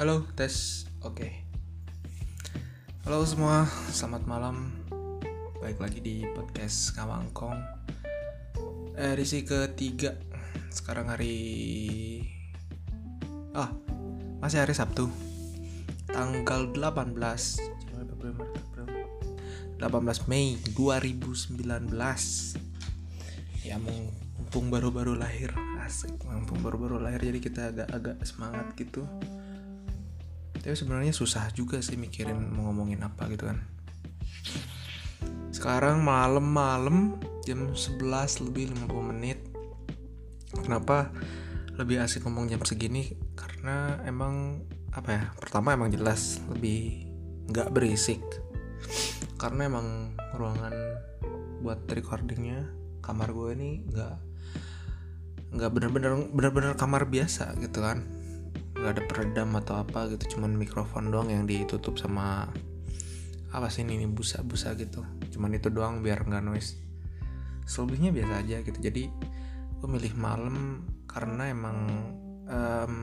Halo, tes. Oke. Halo semua, selamat malam. Baik lagi di podcast Kamangkong. Edisi ketiga. Sekarang hari Ah, masih hari Sabtu. Tanggal 18 Januari, Februari, Maret, April. 18 Mei 2019 ya mumpung baru-baru lahir asik mumpung baru-baru lahir jadi kita agak-agak semangat gitu tapi sebenarnya susah juga sih mikirin mau ngomongin apa gitu kan. Sekarang malam-malam jam 11 lebih 50 menit. Kenapa lebih asik ngomong jam segini? Karena emang apa ya pertama emang jelas lebih nggak berisik. Karena emang ruangan buat recordingnya kamar gue ini nggak nggak bener-bener bener-bener kamar biasa gitu kan nggak ada peredam atau apa gitu cuman mikrofon doang yang ditutup sama apa sih ini busa-busa gitu. Cuman itu doang biar nggak noise. Selebihnya biasa aja gitu. Jadi gue milih malam karena emang um,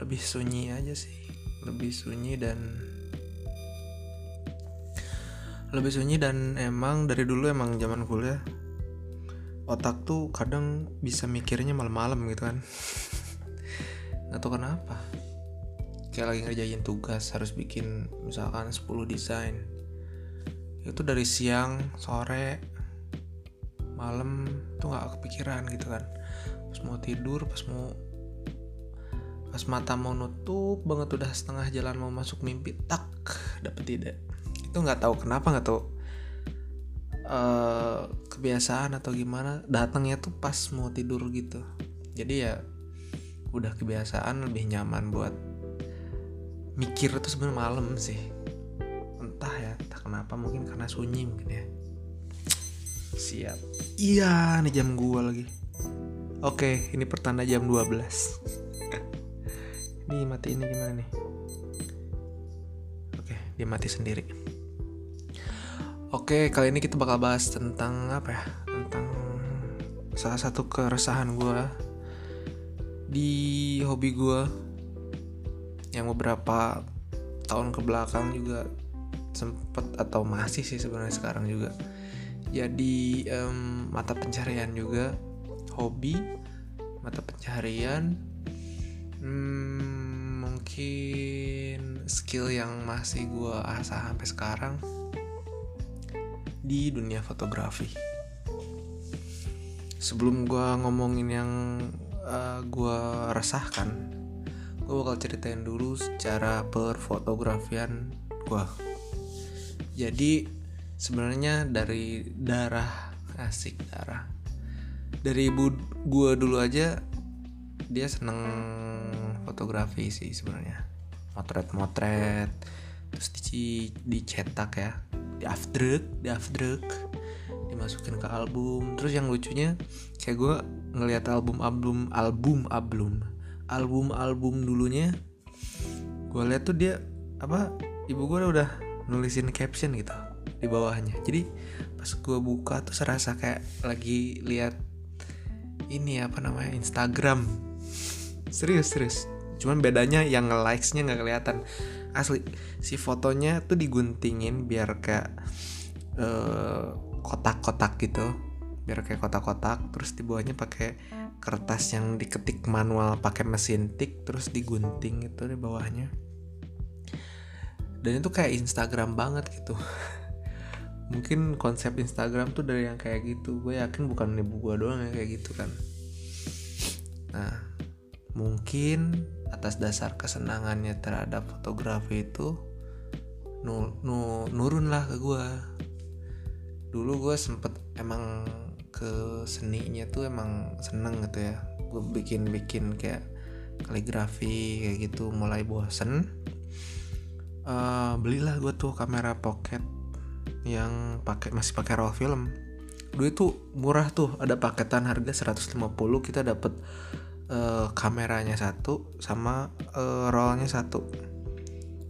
lebih sunyi aja sih. Lebih sunyi dan lebih sunyi dan emang dari dulu emang zaman kuliah otak tuh kadang bisa mikirnya malam-malam gitu kan nggak tahu kenapa? Kayak lagi ngerjain tugas harus bikin misalkan 10 desain. Itu dari siang sore malam tuh nggak kepikiran gitu kan. Pas mau tidur pas mau pas mata mau nutup banget udah setengah jalan mau masuk mimpi tak dapet ide. Itu nggak tahu kenapa nggak tahu uh, kebiasaan atau gimana. Datangnya tuh pas mau tidur gitu. Jadi ya udah kebiasaan lebih nyaman buat mikir itu sebenarnya malam sih. Entah ya entah kenapa mungkin karena sunyi mungkin ya. Siap. Iya nih jam gua lagi. Oke ini pertanda jam 12 ini mati ini gimana nih? Oke dia mati sendiri. Oke, kali ini kita bakal bahas tentang apa ya? Tentang salah satu keresahan gue di hobi gue yang beberapa tahun ke belakang juga sempet atau masih sih sebenarnya sekarang juga jadi um, mata pencarian juga hobi mata pencarian hmm, mungkin skill yang masih gue asah sampai sekarang di dunia fotografi. Sebelum gue ngomongin yang uh, gue resahkan, gue bakal ceritain dulu secara perfotografian gue. Jadi sebenarnya dari darah asik darah. Dari ibu gue dulu aja dia seneng fotografi sih sebenarnya. Motret-motret, terus di dicetak ya di afdruk di afdruk dimasukin ke album terus yang lucunya kayak gue ngelihat album album album album album album dulunya gue lihat tuh dia apa ibu gue udah nulisin caption gitu di bawahnya. Jadi pas gue buka tuh serasa kayak lagi lihat ini apa namanya Instagram. Serius serius. Cuman bedanya yang likesnya nggak kelihatan. Asli si fotonya tuh diguntingin biar kayak uh, kotak-kotak gitu biar kayak kotak-kotak terus di bawahnya pakai kertas yang diketik manual pakai mesin tik terus digunting itu di bawahnya. Dan itu kayak Instagram banget gitu. Mungkin konsep Instagram tuh dari yang kayak gitu. Gue yakin bukan ibu gue doang yang kayak gitu kan. Nah mungkin atas dasar kesenangannya terhadap fotografi itu nu, nu, nurun lah ke gue dulu gue sempet emang ke seninya tuh emang seneng gitu ya. Gue bikin bikin kayak kaligrafi kayak gitu mulai bosen. Uh, belilah gue tuh kamera pocket yang pakai masih pakai roll film. Dulu itu murah tuh ada paketan harga 150 kita dapat uh, kameranya satu sama uh, rollnya satu.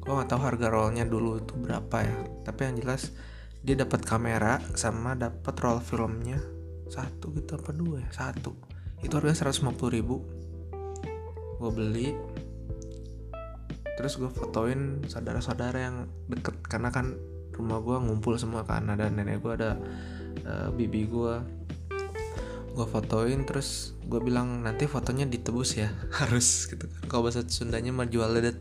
Gue nggak tahu harga rollnya dulu itu berapa ya tapi yang jelas dia dapat kamera sama dapat roll filmnya satu gitu apa dua ya? Satu. Itu harga 150 ribu. Gue beli. Terus gue fotoin saudara-saudara yang deket. Karena kan rumah gue ngumpul semua kan. Ada nenek gue ada uh, bibi gue gue fotoin terus gue bilang nanti fotonya ditebus ya harus gitu kan. Kalau bahasa Sundanya mah jual ledet.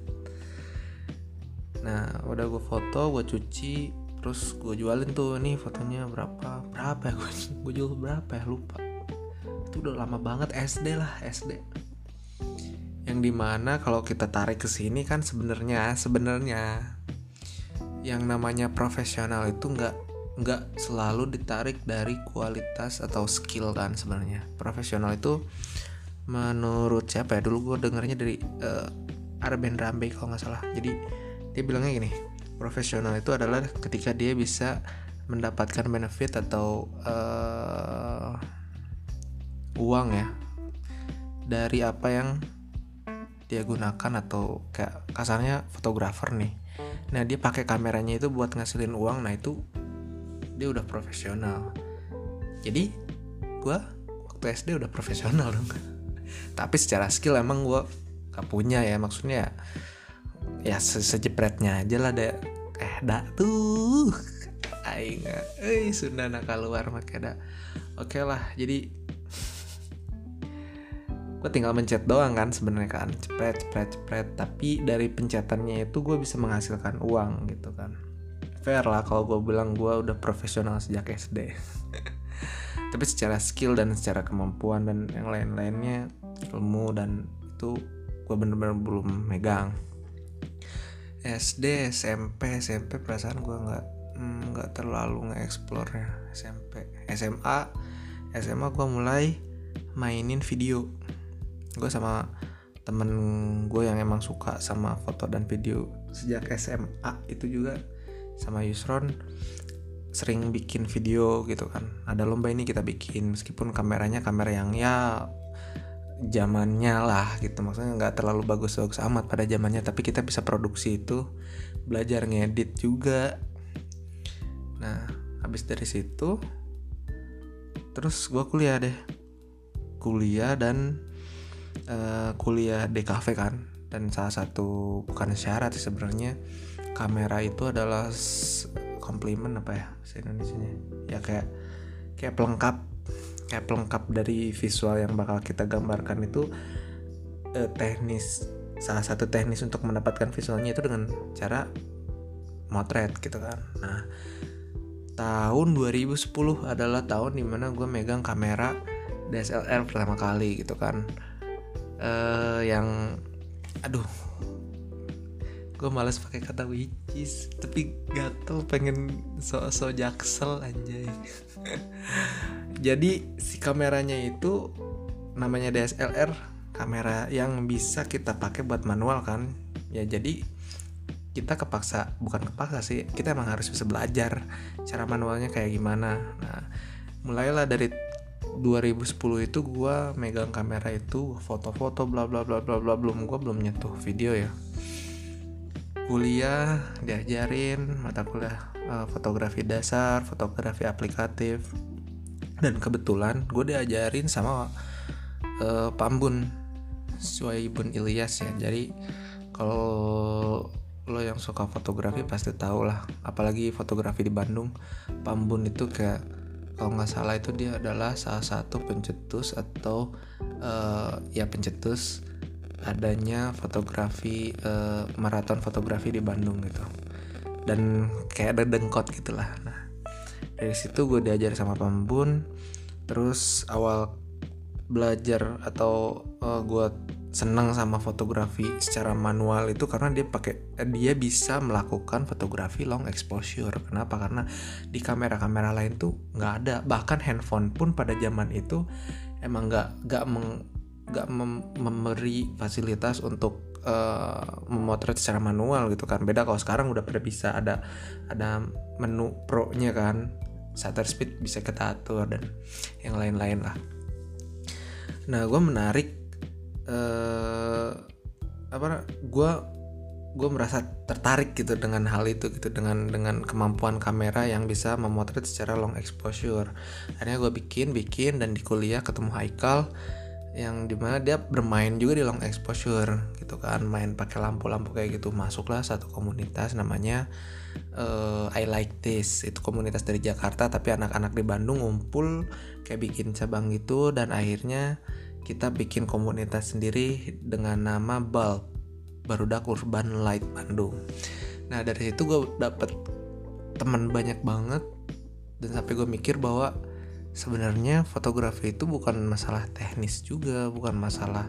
Nah udah gue foto gue cuci terus gue jualin tuh nih fotonya berapa? Berapa ya? Gue gue jual berapa ya? Lupa. Itu udah lama banget SD lah SD yang di mana kalau kita tarik ke sini kan sebenarnya sebenarnya yang namanya profesional itu nggak nggak selalu ditarik dari kualitas atau skill kan sebenarnya. Profesional itu menurut siapa ya? Dulu gue dengarnya dari uh, Arben Rambe kalau nggak salah. Jadi dia bilangnya gini profesional itu adalah ketika dia bisa mendapatkan benefit atau uh, uang ya dari apa yang dia gunakan atau kayak kasarnya fotografer nih. Nah dia pakai kameranya itu buat ngasilin uang nah itu dia udah profesional. Jadi gue waktu SD udah profesional dong. Tapi secara skill emang gue gak punya ya maksudnya ya se sejepretnya aja lah deh eh dak tuh. Aing eh sudah nak keluar makanya oke okay lah jadi gue tinggal mencet doang kan sebenarnya kan. Cepret cepret cepret. Tapi dari pencetannya itu gue bisa menghasilkan uang gitu kan. Fair lah kalau gue bilang gue udah profesional sejak SD tapi secara skill dan secara kemampuan dan yang lain-lainnya ilmu dan itu gue bener-bener belum megang SD SMP SMP perasaan gue nggak nggak mm, terlalu nge-explore ya SMP SMA SMA gue mulai mainin video. Gue sama temen gue yang emang suka sama foto dan video sejak SMA itu juga sama Yusron sering bikin video gitu kan. Ada lomba ini kita bikin meskipun kameranya kamera yang ya zamannya lah gitu. Maksudnya nggak terlalu bagus-bagus amat pada zamannya tapi kita bisa produksi itu belajar ngedit juga. Nah habis dari situ terus gue kuliah deh. Kuliah dan uh, kuliah di kafe kan. Dan salah satu bukan syarat sih sebenarnya kamera itu adalah komplimen apa ya bahasa Indonesia ya kayak kayak pelengkap kayak pelengkap dari visual yang bakal kita gambarkan itu uh, teknis salah satu teknis untuk mendapatkan visualnya itu dengan cara motret gitu kan. Nah tahun 2010 adalah tahun di mana gue megang kamera DSLR pertama kali gitu kan. Uh, yang aduh gue males pakai kata witches tapi gatel pengen so-so jaksel anjay jadi si kameranya itu namanya DSLR kamera yang bisa kita pakai buat manual kan. Ya jadi kita kepaksa bukan kepaksa sih kita emang harus bisa belajar cara manualnya kayak gimana. Nah mulailah dari 2010 itu gue megang kamera itu foto-foto bla bla bla bla bla. Belum gue belum nyentuh video ya. Kuliah diajarin mata kuliah uh, fotografi dasar fotografi aplikatif dan kebetulan gue diajarin sama uh, Pambun Suaibun Ilyas ya. Jadi kalau lo yang suka fotografi pasti tau lah. Apalagi fotografi di Bandung Pambun itu kayak kalau nggak salah itu dia adalah salah satu pencetus atau uh, ya pencetus adanya fotografi uh, maraton fotografi di Bandung gitu. Dan kayak ada dengkot gitulah. Nah dari situ gue diajar sama pembun. Terus awal belajar atau uh, gue senang sama fotografi secara manual itu karena dia pakai dia bisa melakukan fotografi long exposure. Kenapa? Karena di kamera-kamera lain tuh nggak ada. Bahkan handphone pun pada zaman itu emang nggak nggak nggak mem memberi fasilitas untuk uh, memotret secara manual gitu kan. Beda kalau sekarang udah pada bisa ada ada menu pro nya kan shutter speed bisa kita atur dan yang lain-lain lah. Nah gue menarik uh, apa gue gue merasa tertarik gitu dengan hal itu gitu dengan dengan kemampuan kamera yang bisa memotret secara long exposure. Akhirnya gue bikin bikin dan di kuliah ketemu Haikal yang di mana dia bermain juga di long exposure gitu kan. Main pakai lampu-lampu kayak gitu. Masuklah satu komunitas namanya uh, I like this. Itu komunitas dari Jakarta tapi anak-anak di Bandung ngumpul kayak bikin cabang gitu dan akhirnya kita bikin komunitas sendiri dengan nama Bulb Barudak Urban Light Bandung. Nah dari situ gue dapet teman banyak banget dan sampai gue mikir bahwa sebenarnya fotografi itu bukan masalah teknis juga bukan masalah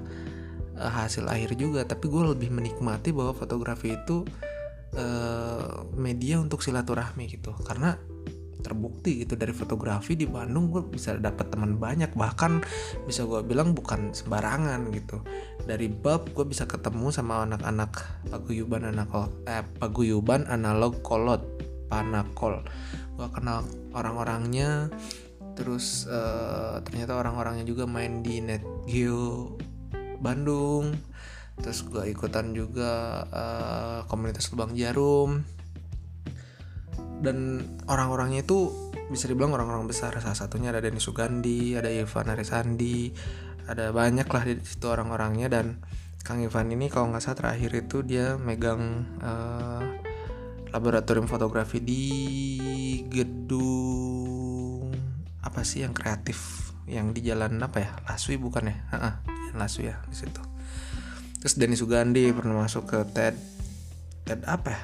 uh, hasil akhir juga tapi gue lebih menikmati bahwa fotografi itu uh, media untuk silaturahmi gitu. Karena terbukti gitu dari fotografi di Bandung gue bisa dapat teman banyak bahkan bisa gue bilang bukan sembarangan gitu. Dari bab gue bisa ketemu sama anak-anak paguyuban anak eh, paguyuban analog kolot panakol. Gue kenal orang-orangnya terus uh, ternyata orang-orangnya juga main di NetGeo Bandung. Terus gue ikutan juga uh, komunitas Lubang Jarum. Dan orang-orangnya itu bisa dibilang orang-orang besar. Salah satunya ada Denny Sugandi ada Ivan Arisandi ada banyak lah di situ orang-orangnya. Dan Kang Ivan ini kalau nggak salah terakhir itu dia megang uh, laboratorium fotografi di gedung apa sih yang kreatif yang di jalan apa ya? Laswi bukan ya? Laswi ya di situ. Terus Denny Sugandi pernah masuk ke TED TED apa ya?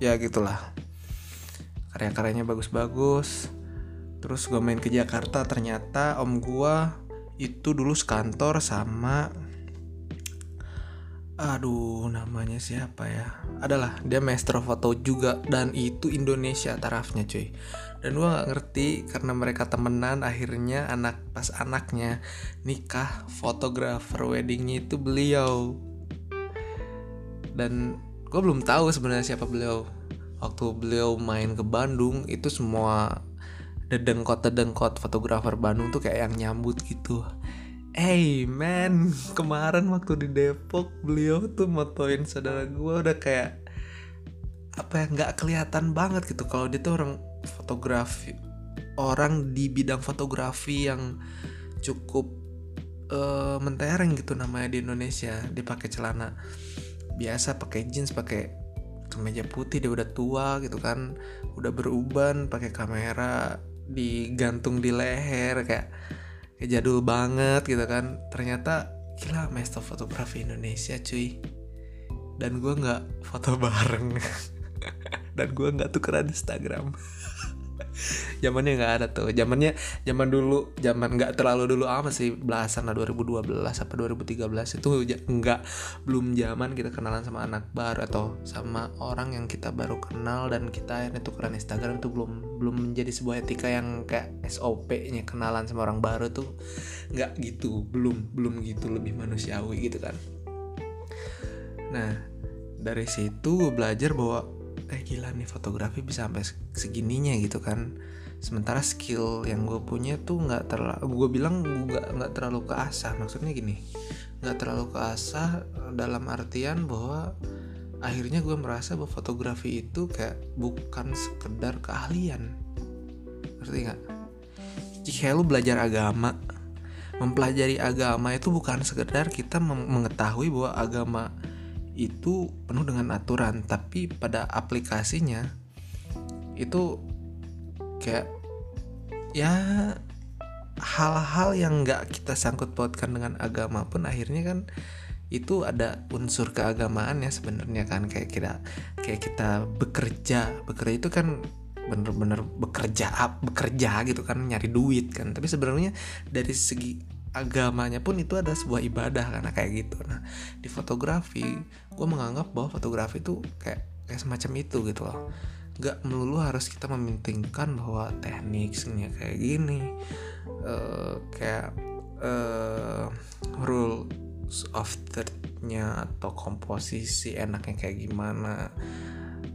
Ya gitulah. Karya-karyanya bagus-bagus. Terus gue main ke Jakarta ternyata om gue itu dulu sekantor sama aduh namanya siapa ya? Adalah dia maestro foto juga dan itu Indonesia tarafnya cuy dan gue nggak ngerti karena mereka temenan akhirnya anak pas anaknya nikah fotografer weddingnya itu beliau. Dan gue belum tahu sebenarnya siapa beliau. Waktu beliau main ke Bandung itu semua dedengkot dedengkot fotografer Bandung tuh kayak yang nyambut gitu. Hey man, kemarin waktu di Depok beliau tuh motoin saudara gue udah kayak apa ya nggak kelihatan banget gitu. Kalau dia tuh orang fotografi orang di bidang fotografi yang cukup uh, mentereng gitu namanya di Indonesia dia pakai celana biasa pakai jeans pakai kemeja putih dia udah tua gitu kan udah beruban pakai kamera digantung di leher kayak kayak jadul banget gitu kan. Ternyata gila master fotografi Indonesia cuy. Dan gue nggak foto bareng. Dan gue nggak tukeran Instagram zamannya nggak ada tuh. Zamannya zaman dulu zaman nggak terlalu dulu amat sih. Belasan lah 2012 apa 2013 itu nggak belum zaman kita kenalan sama anak baru atau sama orang yang kita baru kenal dan kita akhirnya tukeran Instagram itu belum belum menjadi sebuah etika yang kayak SOP-nya kenalan sama orang baru tuh nggak gitu. Belum belum gitu lebih manusiawi gitu kan. Nah dari situ gue belajar bahwa eh gila nih fotografi bisa sampai segininya gitu kan. Sementara skill yang gue punya tuh nggak terlalu gue bilang gue nggak terlalu keasah. Maksudnya gini nggak terlalu keasah dalam artian bahwa akhirnya gue merasa bahwa fotografi itu kayak bukan sekedar keahlian. Ngerti nggak? Jika lu belajar agama. Mempelajari agama itu bukan sekedar kita mengetahui bahwa agama itu penuh dengan aturan tapi pada aplikasinya itu kayak ya hal-hal yang nggak kita sangkut pautkan dengan agama pun akhirnya kan itu ada unsur keagamaan ya sebenarnya kan. Kayak kita kayak kita bekerja bekerja itu kan bener-bener bekerja bekerja gitu kan nyari duit kan. Tapi sebenarnya dari segi agamanya pun itu ada sebuah ibadah karena kayak gitu. Nah di fotografi gue menganggap bahwa fotografi itu kayak kayak semacam itu gitu loh. Nggak melulu harus kita mementingkan bahwa tekniknya kayak gini uh, kayak uh, rules of thirdnya atau komposisi enaknya kayak gimana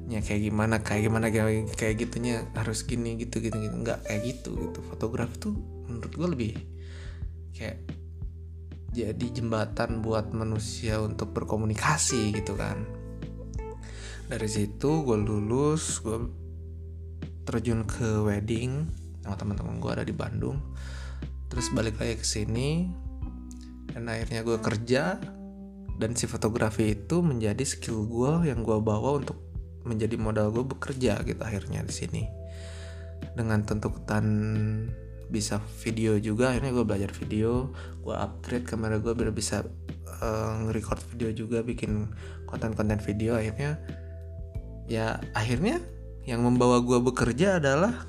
ya kayak gimana kayak gimana kayak kayak gitunya harus gini gitu gitu gitu. Nggak kayak gitu gitu. Fotografi tuh menurut gue lebih kayak jadi jembatan buat manusia untuk berkomunikasi gitu kan. Dari situ gue lulus gue terjun ke wedding sama teman-teman gue ada di Bandung. Terus balik lagi ke sini dan akhirnya gue kerja dan si fotografi itu menjadi skill gue yang gue bawa untuk menjadi modal gue bekerja gitu akhirnya di sini. Dengan tuntutan bisa video juga. Akhirnya gue belajar video gue upgrade kamera gue biar bisa uh, nge-record video juga bikin konten-konten video. Akhirnya ya akhirnya yang membawa gue bekerja adalah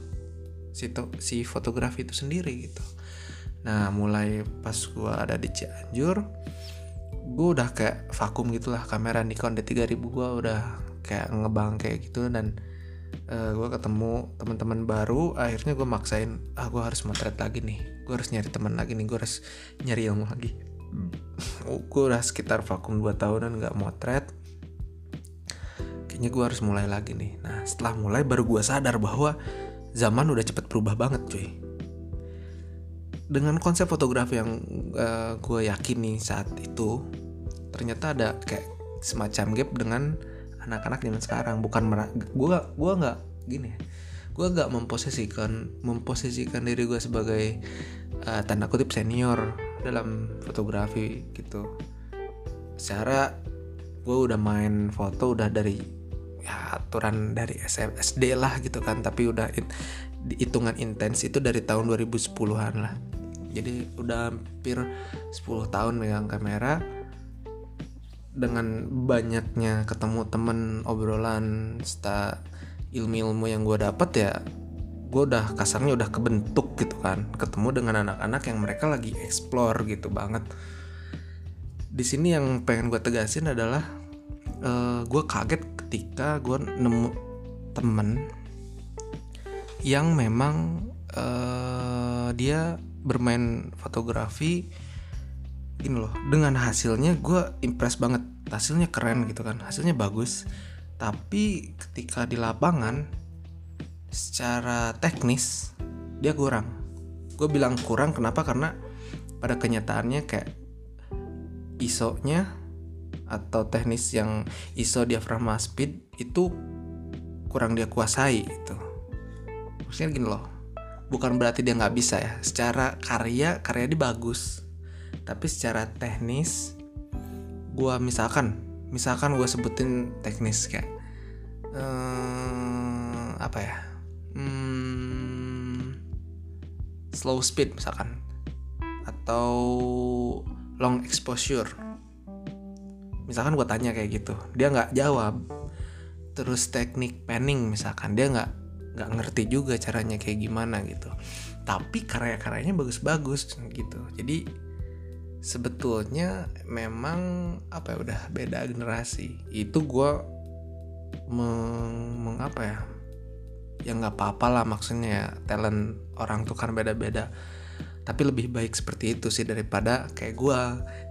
si, si fotografi itu sendiri gitu. Nah mulai pas gue ada di Cianjur gue udah kayak vakum gitulah kamera Nikon D3000 gue udah kayak ngebang kayak gitu dan uh, gue ketemu teman-teman baru akhirnya gue maksain ah gue harus motret lagi nih. Gue harus nyari teman lagi nih gue harus nyari ilmu lagi. Hmm. gue udah sekitar vakum 2 tahunan nggak motret. Kayaknya gue harus mulai lagi nih. Nah setelah mulai baru gue sadar bahwa zaman udah cepet berubah banget cuy. Dengan konsep fotografi yang uh, eh, gue yakin nih saat itu ternyata ada kayak semacam gap dengan anak-anak zaman sekarang bukan gue gue nggak gini gue nggak memposisikan memposisikan diri gue sebagai uh, tanda kutip senior dalam fotografi gitu. Secara gue udah main foto udah dari ya aturan dari SD lah gitu kan tapi udah it, hitungan intens itu dari tahun 2010-an lah. Jadi udah hampir 10 tahun megang kamera dengan banyaknya ketemu temen obrolan serta ilmu-ilmu yang gue dapet ya gue udah kasarnya udah kebentuk gitu kan. Ketemu dengan anak-anak yang mereka lagi explore gitu banget. Di sini yang pengen gue tegasin adalah uh, eh, gue kaget ketika gue nemu temen yang memang uh, dia bermain fotografi ini loh dengan hasilnya gue impress banget. Hasilnya keren gitu kan hasilnya bagus. Tapi ketika di lapangan secara teknis dia kurang. Gue bilang kurang kenapa? Karena pada kenyataannya kayak ISO-nya atau teknis yang ISO diafragma speed itu kurang dia kuasai itu maksudnya gini loh bukan berarti dia nggak bisa ya. Secara karya karya dia bagus tapi secara teknis gue misalkan misalkan gue sebutin teknis kayak hmm, apa ya? Hmm, slow speed misalkan. Atau long exposure. Misalkan gue tanya kayak gitu dia nggak jawab. Terus teknik panning misalkan dia nggak nggak ngerti juga caranya kayak gimana gitu. Tapi karya-karyanya bagus-bagus gitu. Jadi sebetulnya memang apa ya udah beda generasi. Itu gue meng, meng ya ya nggak apa-apa lah maksudnya ya talent orang tuh kan beda-beda. Tapi lebih baik seperti itu sih daripada kayak gue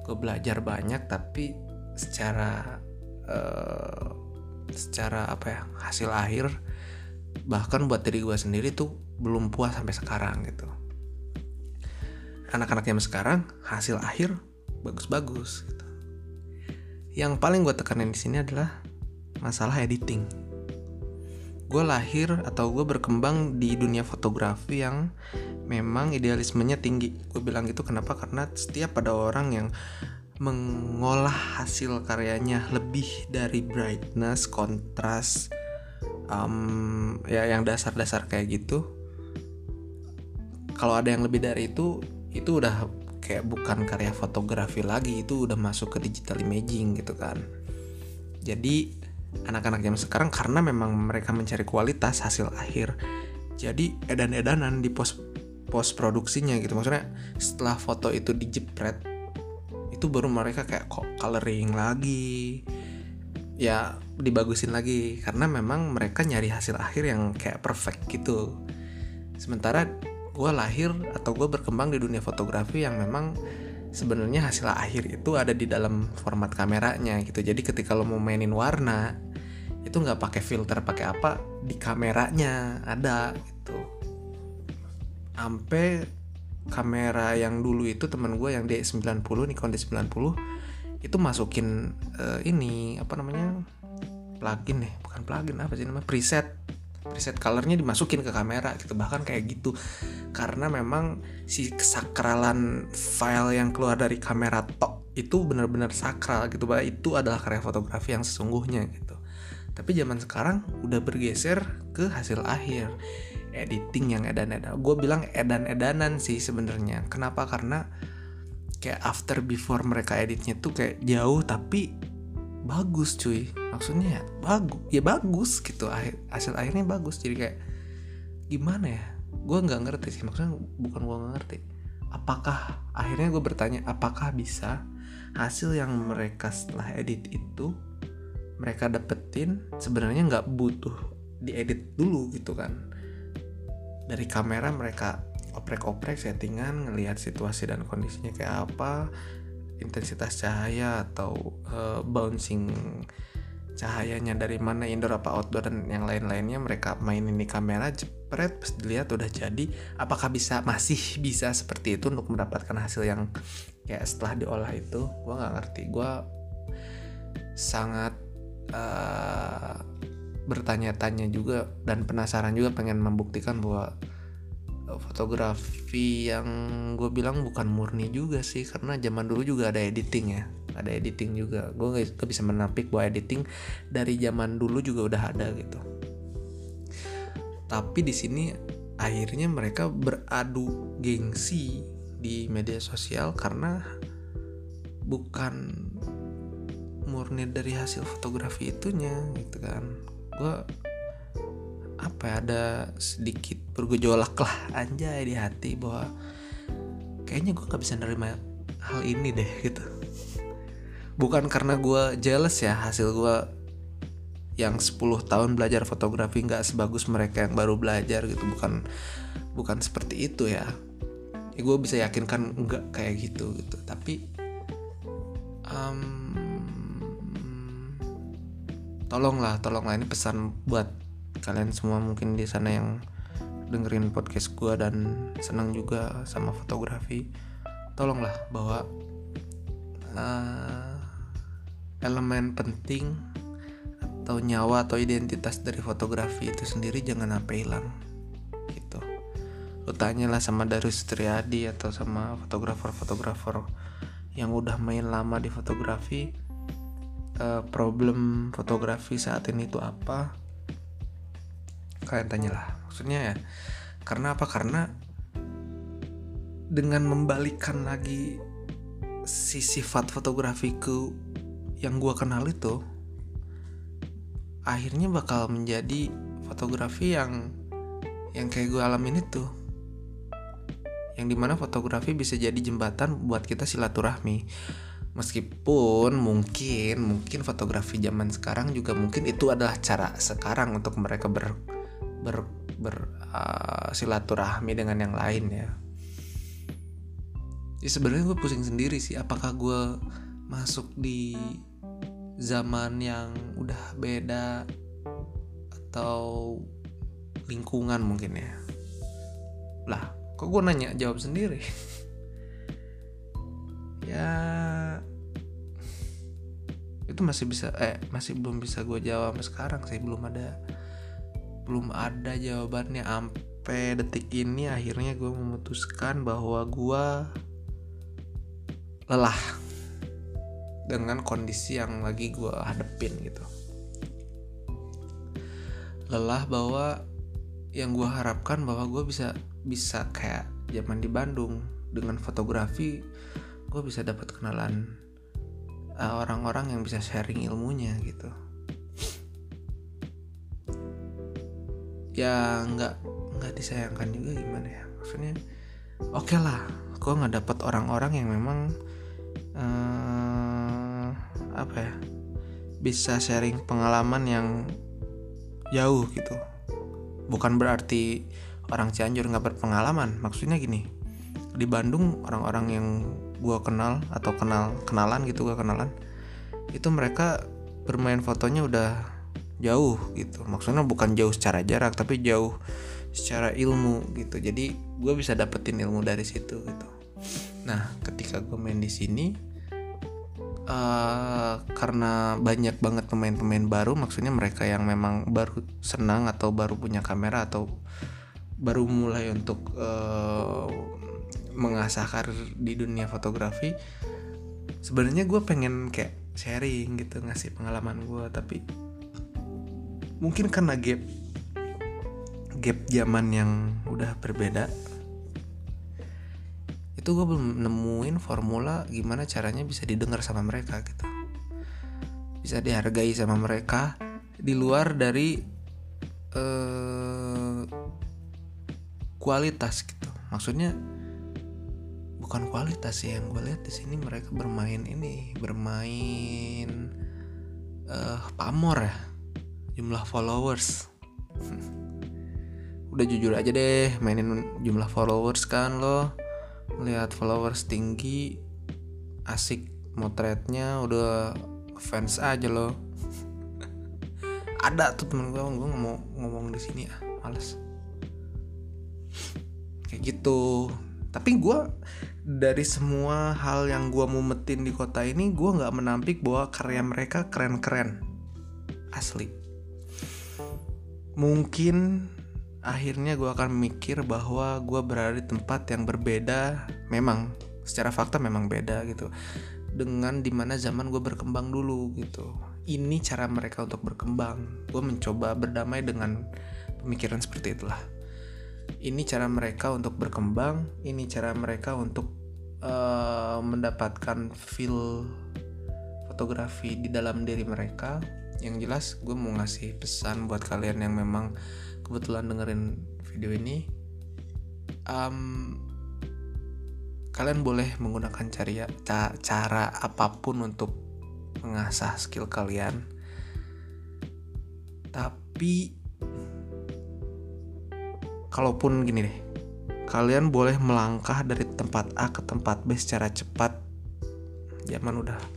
gue belajar banyak tapi secara uh, secara apa ya hasil akhir bahkan buat diri gue sendiri tuh belum puas sampai sekarang gitu anak-anak yang sekarang hasil akhir bagus-bagus gitu. yang paling gue tekanin di sini adalah masalah editing gue lahir atau gue berkembang di dunia fotografi yang memang idealismenya tinggi gue bilang gitu kenapa karena setiap ada orang yang mengolah hasil karyanya lebih dari brightness, kontras, um, ya yang dasar-dasar kayak gitu. Kalau ada yang lebih dari itu, itu udah kayak bukan karya fotografi lagi, itu udah masuk ke digital imaging gitu kan. Jadi anak-anak yang sekarang karena memang mereka mencari kualitas hasil akhir, jadi edan-edanan di pos post produksinya gitu. Maksudnya setelah foto itu dijepret itu baru mereka kayak kok coloring lagi? Ya dibagusin lagi. Karena memang mereka nyari hasil akhir yang kayak perfect gitu. Sementara gue lahir atau gue berkembang di dunia fotografi yang memang sebenarnya hasil akhir itu ada di dalam format kameranya gitu. Jadi ketika lo mau mainin warna itu nggak pakai filter pakai apa? Di kameranya ada gitu. Sampai kamera yang dulu itu teman gue yang D90 Nikon D90 itu masukin uh, ini apa namanya? Plugin nih bukan plugin apa sih namanya? Preset preset colornya dimasukin ke kamera gitu. Bahkan kayak gitu. Karena memang si kesakralan file yang keluar dari kamera tok itu benar-benar sakral gitu bahwa itu adalah karya fotografi yang sesungguhnya gitu. Tapi zaman sekarang udah bergeser ke hasil akhir. Editing yang edan-edan. Gue bilang edan-edanan sih sebenarnya. Kenapa? Karena kayak after before mereka editnya tuh kayak jauh tapi bagus cuy. Maksudnya ya bagus ya bagus gitu. Hasil akhirnya bagus. Jadi kayak gimana ya? Gue nggak ngerti sih. Maksudnya bukan gue nggak ngerti. Apakah akhirnya gue bertanya apakah bisa hasil yang mereka setelah edit itu mereka dapetin sebenarnya nggak butuh diedit dulu gitu kan? Dari kamera mereka oprek-oprek settingan ngelihat situasi dan kondisinya kayak apa intensitas cahaya atau uh, bouncing cahayanya dari mana indoor apa outdoor dan yang lain-lainnya mereka mainin di kamera jepret pas dilihat udah jadi. Apakah bisa masih bisa seperti itu untuk mendapatkan hasil yang kayak setelah diolah itu? Gue nggak ngerti. Gue sangat uh, bertanya-tanya juga dan penasaran juga pengen membuktikan bahwa fotografi yang gue bilang bukan murni juga sih karena zaman dulu juga ada editing ya ada editing juga. Gue gak, bisa menampik bahwa editing dari zaman dulu juga udah ada gitu. Tapi di sini akhirnya mereka beradu gengsi di media sosial karena bukan murni dari hasil fotografi itunya gitu kan. Gue apa ya, ada sedikit bergejolak lah anjay di hati bahwa kayaknya gue nggak bisa nerima hal ini deh gitu. Bukan karena gue jealous ya hasil gue yang 10 tahun belajar fotografi nggak sebagus mereka yang baru belajar gitu. Bukan bukan seperti itu ya. Ya gue bisa yakinkan nggak kayak gitu gitu. Tapi um, tolonglah tolonglah ini pesan buat kalian semua mungkin di sana yang dengerin podcast gue dan senang juga sama fotografi tolonglah bahwa uh, elemen penting atau nyawa atau identitas dari fotografi itu sendiri jangan sampai hilang gitu. Lu tanyalah sama Darius Triadi atau sama fotografer-fotografer yang udah main lama di fotografi uh, problem fotografi saat ini itu apa kalian tanyalah maksudnya ya karena apa? Karena dengan membalikan lagi si sifat fotografiku yang gue kenal itu akhirnya bakal menjadi fotografi yang yang kayak gue alamin itu. Yang di mana fotografi bisa jadi jembatan buat kita silaturahmi. Meskipun mungkin mungkin fotografi zaman sekarang juga mungkin itu adalah cara sekarang untuk mereka ber ber, ber uh, silaturahmi dengan yang lain ya. Ya sebenarnya gue pusing sendiri sih apakah gue masuk di zaman yang udah beda atau lingkungan mungkin ya. Lah kok gue nanya? Jawab sendiri. Ya itu masih bisa eh masih belum bisa gue jawab sekarang sih belum ada belum ada jawabannya. Sampai detik ini akhirnya gue memutuskan bahwa gue lelah dengan kondisi yang lagi gue hadepin gitu. Lelah bahwa yang gue harapkan bahwa gue bisa bisa kayak zaman di Bandung dengan fotografi gue bisa dapat kenalan eh, orang-orang yang bisa sharing ilmunya gitu ya nggak nggak disayangkan juga gimana ya. Maksudnya oke okay lah gue nggak dapat orang-orang yang memang uh, apa ya bisa sharing pengalaman yang jauh gitu. Bukan berarti orang Cianjur nggak berpengalaman. Maksudnya gini di Bandung orang-orang yang gue kenal atau kenal kenalan gitu gue kenalan itu mereka bermain fotonya udah jauh gitu. Maksudnya bukan jauh secara jarak tapi jauh secara ilmu gitu. Jadi gue bisa dapetin ilmu dari situ gitu. Nah ketika gue main di sini uh, karena banyak banget pemain-pemain baru maksudnya mereka yang memang baru senang atau baru punya kamera atau baru mulai untuk uh, mengasah karir di dunia fotografi sebenarnya gue pengen kayak sharing gitu ngasih pengalaman gue tapi mungkin karena gap gap zaman yang udah berbeda. Itu gue belum nemuin formula gimana caranya bisa didengar sama mereka gitu. Bisa dihargai sama mereka di luar dari uh, kualitas gitu. Maksudnya bukan kualitas sih yang gue lihat di sini mereka bermain ini bermain uh, pamor ya jumlah followers. Udah jujur aja deh mainin jumlah followers kan lo. Lihat followers tinggi asik motretnya udah fans aja lo. Ada tuh temen gue gue mau ngomong di sini ah males. Kayak gitu. Tapi gue dari semua hal yang gue mumetin di kota ini gue nggak menampik bahwa karya mereka keren-keren. Asli mungkin akhirnya gue akan mikir bahwa gue berada di tempat yang berbeda memang secara fakta memang beda gitu dengan di mana zaman gue berkembang dulu gitu. Ini cara mereka untuk berkembang. Gue mencoba berdamai dengan pemikiran seperti itulah. Ini cara mereka untuk berkembang ini cara mereka untuk uh, mendapatkan feel fotografi di dalam diri mereka yang jelas gue mau ngasih pesan buat kalian yang memang kebetulan dengerin video ini. Um, kalian boleh menggunakan cara, cara apa pun untuk mengasah skill kalian. Tapi kalaupun gini deh kalian boleh melangkah dari tempat A ke tempat B secara cepat. Zaman udah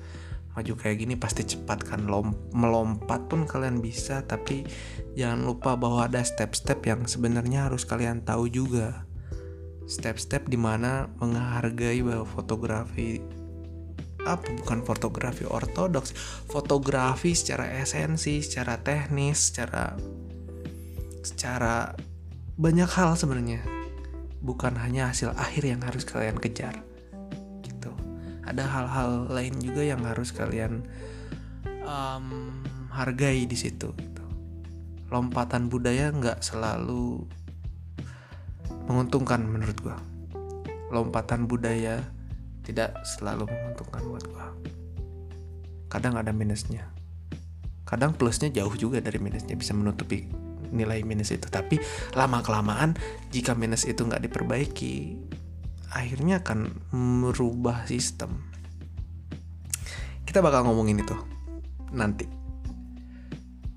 maju kayak gini pasti cepat kan. Lom melompat pun kalian bisa tapi jangan lupa bahwa ada step-step yang sebenarnya harus kalian tahu juga. Step-step di mana menghargai bahwa fotografi apa bukan fotografi ortodoks. Fotografi secara esensi secara teknis secara secara banyak hal sebenarnya. Bukan hanya hasil akhir yang harus kalian kejar ada hal-hal lain juga yang harus kalian um, hargai di situ gitu. lompatan budaya nggak selalu menguntungkan menurut gua. Lompatan budaya tidak selalu menguntungkan buat gua. Kadang ada minusnya. Kadang plusnya jauh juga dari minusnya bisa menutupi nilai minus itu. Tapi lama kelamaan jika minus itu nggak diperbaiki akhirnya akan merubah sistem. Kita bakal ngomongin itu nanti.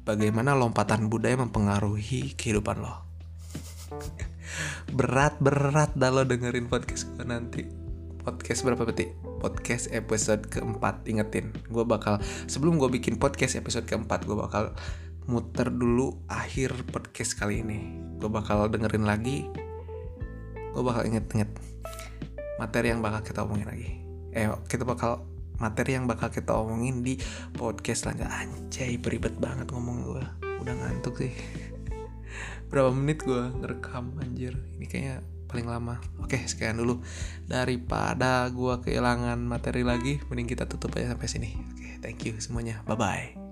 Bagaimana lompatan budaya mempengaruhi kehidupan lo? Berat-berat dah lo dengerin podcast gue nanti. Podcast berapa detik podcast episode keempat ingetin. Gue bakal sebelum gue bikin podcast episode keempat gue bakal muter dulu akhir podcast kali ini. Gue bakal dengerin lagi. Gue bakal inget-inget materi yang bakal kita omongin lagi. Eh kita bakal materi yang bakal kita omongin di podcast selanjutnya. Anjay beribet banget ngomong gue udah ngantuk sih. Berapa menit gue ngerekam anjir? Ini kayaknya paling lama. Oke sekian dulu. Daripada gue kehilangan materi lagi mending kita tutup aja sampai sini. Oke thank you semuanya. Bye bye